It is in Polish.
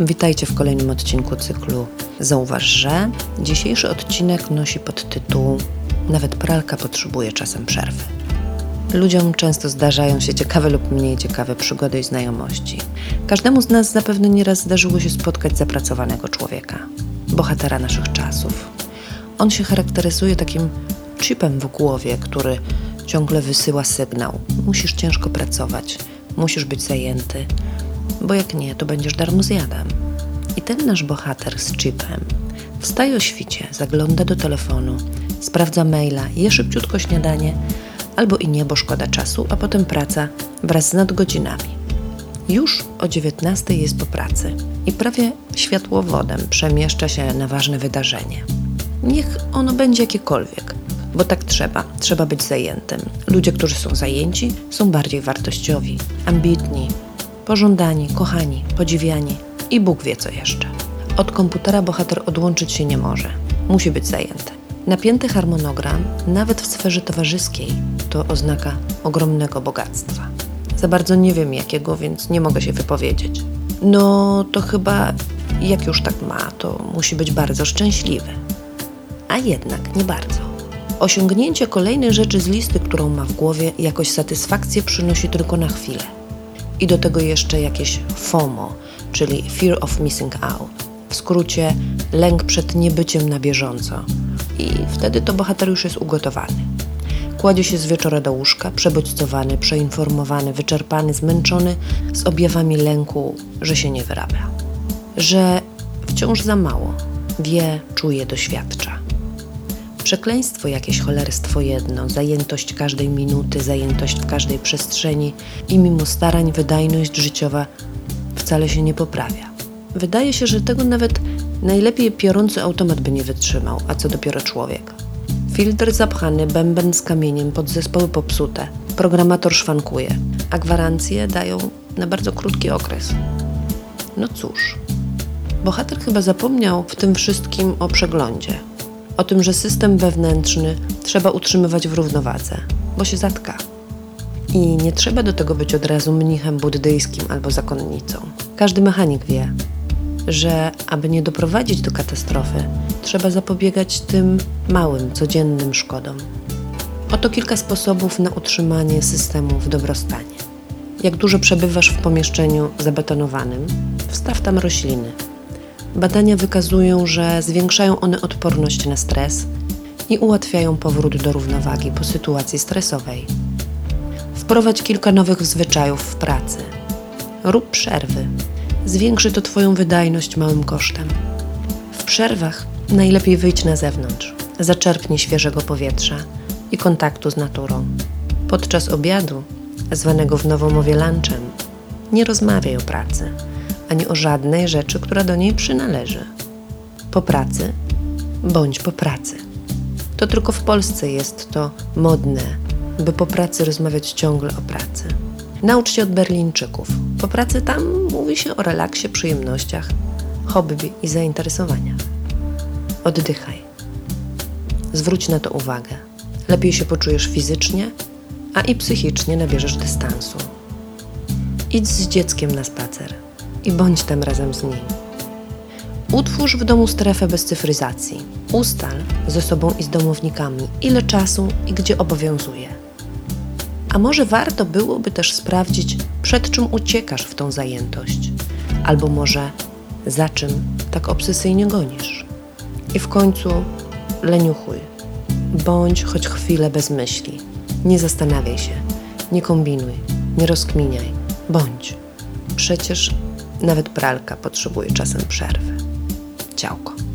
Witajcie w kolejnym odcinku cyklu Zauważ, że dzisiejszy odcinek nosi podtytuł Nawet pralka potrzebuje czasem przerwy. Ludziom często zdarzają się ciekawe lub mniej ciekawe przygody i znajomości. Każdemu z nas zapewne nieraz zdarzyło się spotkać zapracowanego człowieka, bohatera naszych czasów. On się charakteryzuje takim chipem w głowie, który ciągle wysyła sygnał: musisz ciężko pracować, musisz być zajęty, bo jak nie, to będziesz darmozjadem. I ten nasz bohater z chipem wstaje o świcie, zagląda do telefonu, sprawdza maila, je szybciutko śniadanie, albo i nie, bo szkoda czasu, a potem praca wraz z nadgodzinami. Już o 19 jest po pracy i prawie światłowodem przemieszcza się na ważne wydarzenie. Niech ono będzie jakiekolwiek, bo tak trzeba, trzeba być zajętym. Ludzie, którzy są zajęci, są bardziej wartościowi, ambitni, pożądani, kochani, podziwiani i Bóg wie co jeszcze. Od komputera bohater odłączyć się nie może. Musi być zajęty. Napięty harmonogram, nawet w sferze towarzyskiej, to oznaka ogromnego bogactwa. Za bardzo nie wiem jakiego, więc nie mogę się wypowiedzieć. No to chyba, jak już tak ma, to musi być bardzo szczęśliwy. A jednak nie bardzo. Osiągnięcie kolejnej rzeczy z listy, którą ma w głowie, jakoś satysfakcję przynosi tylko na chwilę i do tego jeszcze jakieś FOMO, czyli Fear of Missing Out. W skrócie lęk przed niebyciem na bieżąco. I wtedy to bohater już jest ugotowany. Kładzie się z wieczora do łóżka, przebodźcowany, przeinformowany, wyczerpany, zmęczony, z objawami lęku, że się nie wyrabia. Że wciąż za mało. Wie, czuje, doświadcza. Przekleństwo jakieś cholerstwo jedno, zajętość każdej minuty, zajętość w każdej przestrzeni i mimo starań wydajność życiowa wcale się nie poprawia. Wydaje się, że tego nawet najlepiej piorący automat by nie wytrzymał, a co dopiero człowiek. Filtr zapchany, bęben z kamieniem, podzespoły popsute, programator szwankuje, a gwarancje dają na bardzo krótki okres. No cóż, bohater chyba zapomniał w tym wszystkim o przeglądzie o tym, że system wewnętrzny trzeba utrzymywać w równowadze, bo się zatka. I nie trzeba do tego być od razu mnichem buddyjskim albo zakonnicą. Każdy mechanik wie, że aby nie doprowadzić do katastrofy, trzeba zapobiegać tym małym, codziennym szkodom. Oto kilka sposobów na utrzymanie systemu w dobrostanie. Jak dużo przebywasz w pomieszczeniu zabetonowanym, wstaw tam rośliny Badania wykazują, że zwiększają one odporność na stres i ułatwiają powrót do równowagi po sytuacji stresowej. Wprowadź kilka nowych zwyczajów w pracy. Rób przerwy. Zwiększy to Twoją wydajność małym kosztem. W przerwach najlepiej wyjdź na zewnątrz, zaczerpnij świeżego powietrza i kontaktu z naturą. Podczas obiadu, zwanego w Nowomowie lunchem, nie rozmawiaj o pracy ani o żadnej rzeczy, która do niej przynależy. Po pracy bądź po pracy. To tylko w Polsce jest to modne, by po pracy rozmawiać ciągle o pracy. Naucz się od Berlińczyków. Po pracy tam mówi się o relaksie, przyjemnościach, hobby i zainteresowaniach. Oddychaj. Zwróć na to uwagę. Lepiej się poczujesz fizycznie, a i psychicznie nabierzesz dystansu. Idź z dzieckiem na spacer i bądź tam razem z nim. Utwórz w domu strefę bez cyfryzacji. Ustal ze sobą i z domownikami, ile czasu i gdzie obowiązuje. A może warto byłoby też sprawdzić, przed czym uciekasz w tą zajętość, albo może za czym tak obsesyjnie gonisz. I w końcu leniuchuj. Bądź choć chwilę bez myśli. Nie zastanawiaj się, nie kombinuj, nie rozkminiaj. Bądź. Przecież nawet pralka potrzebuje czasem przerwy. Ciałko.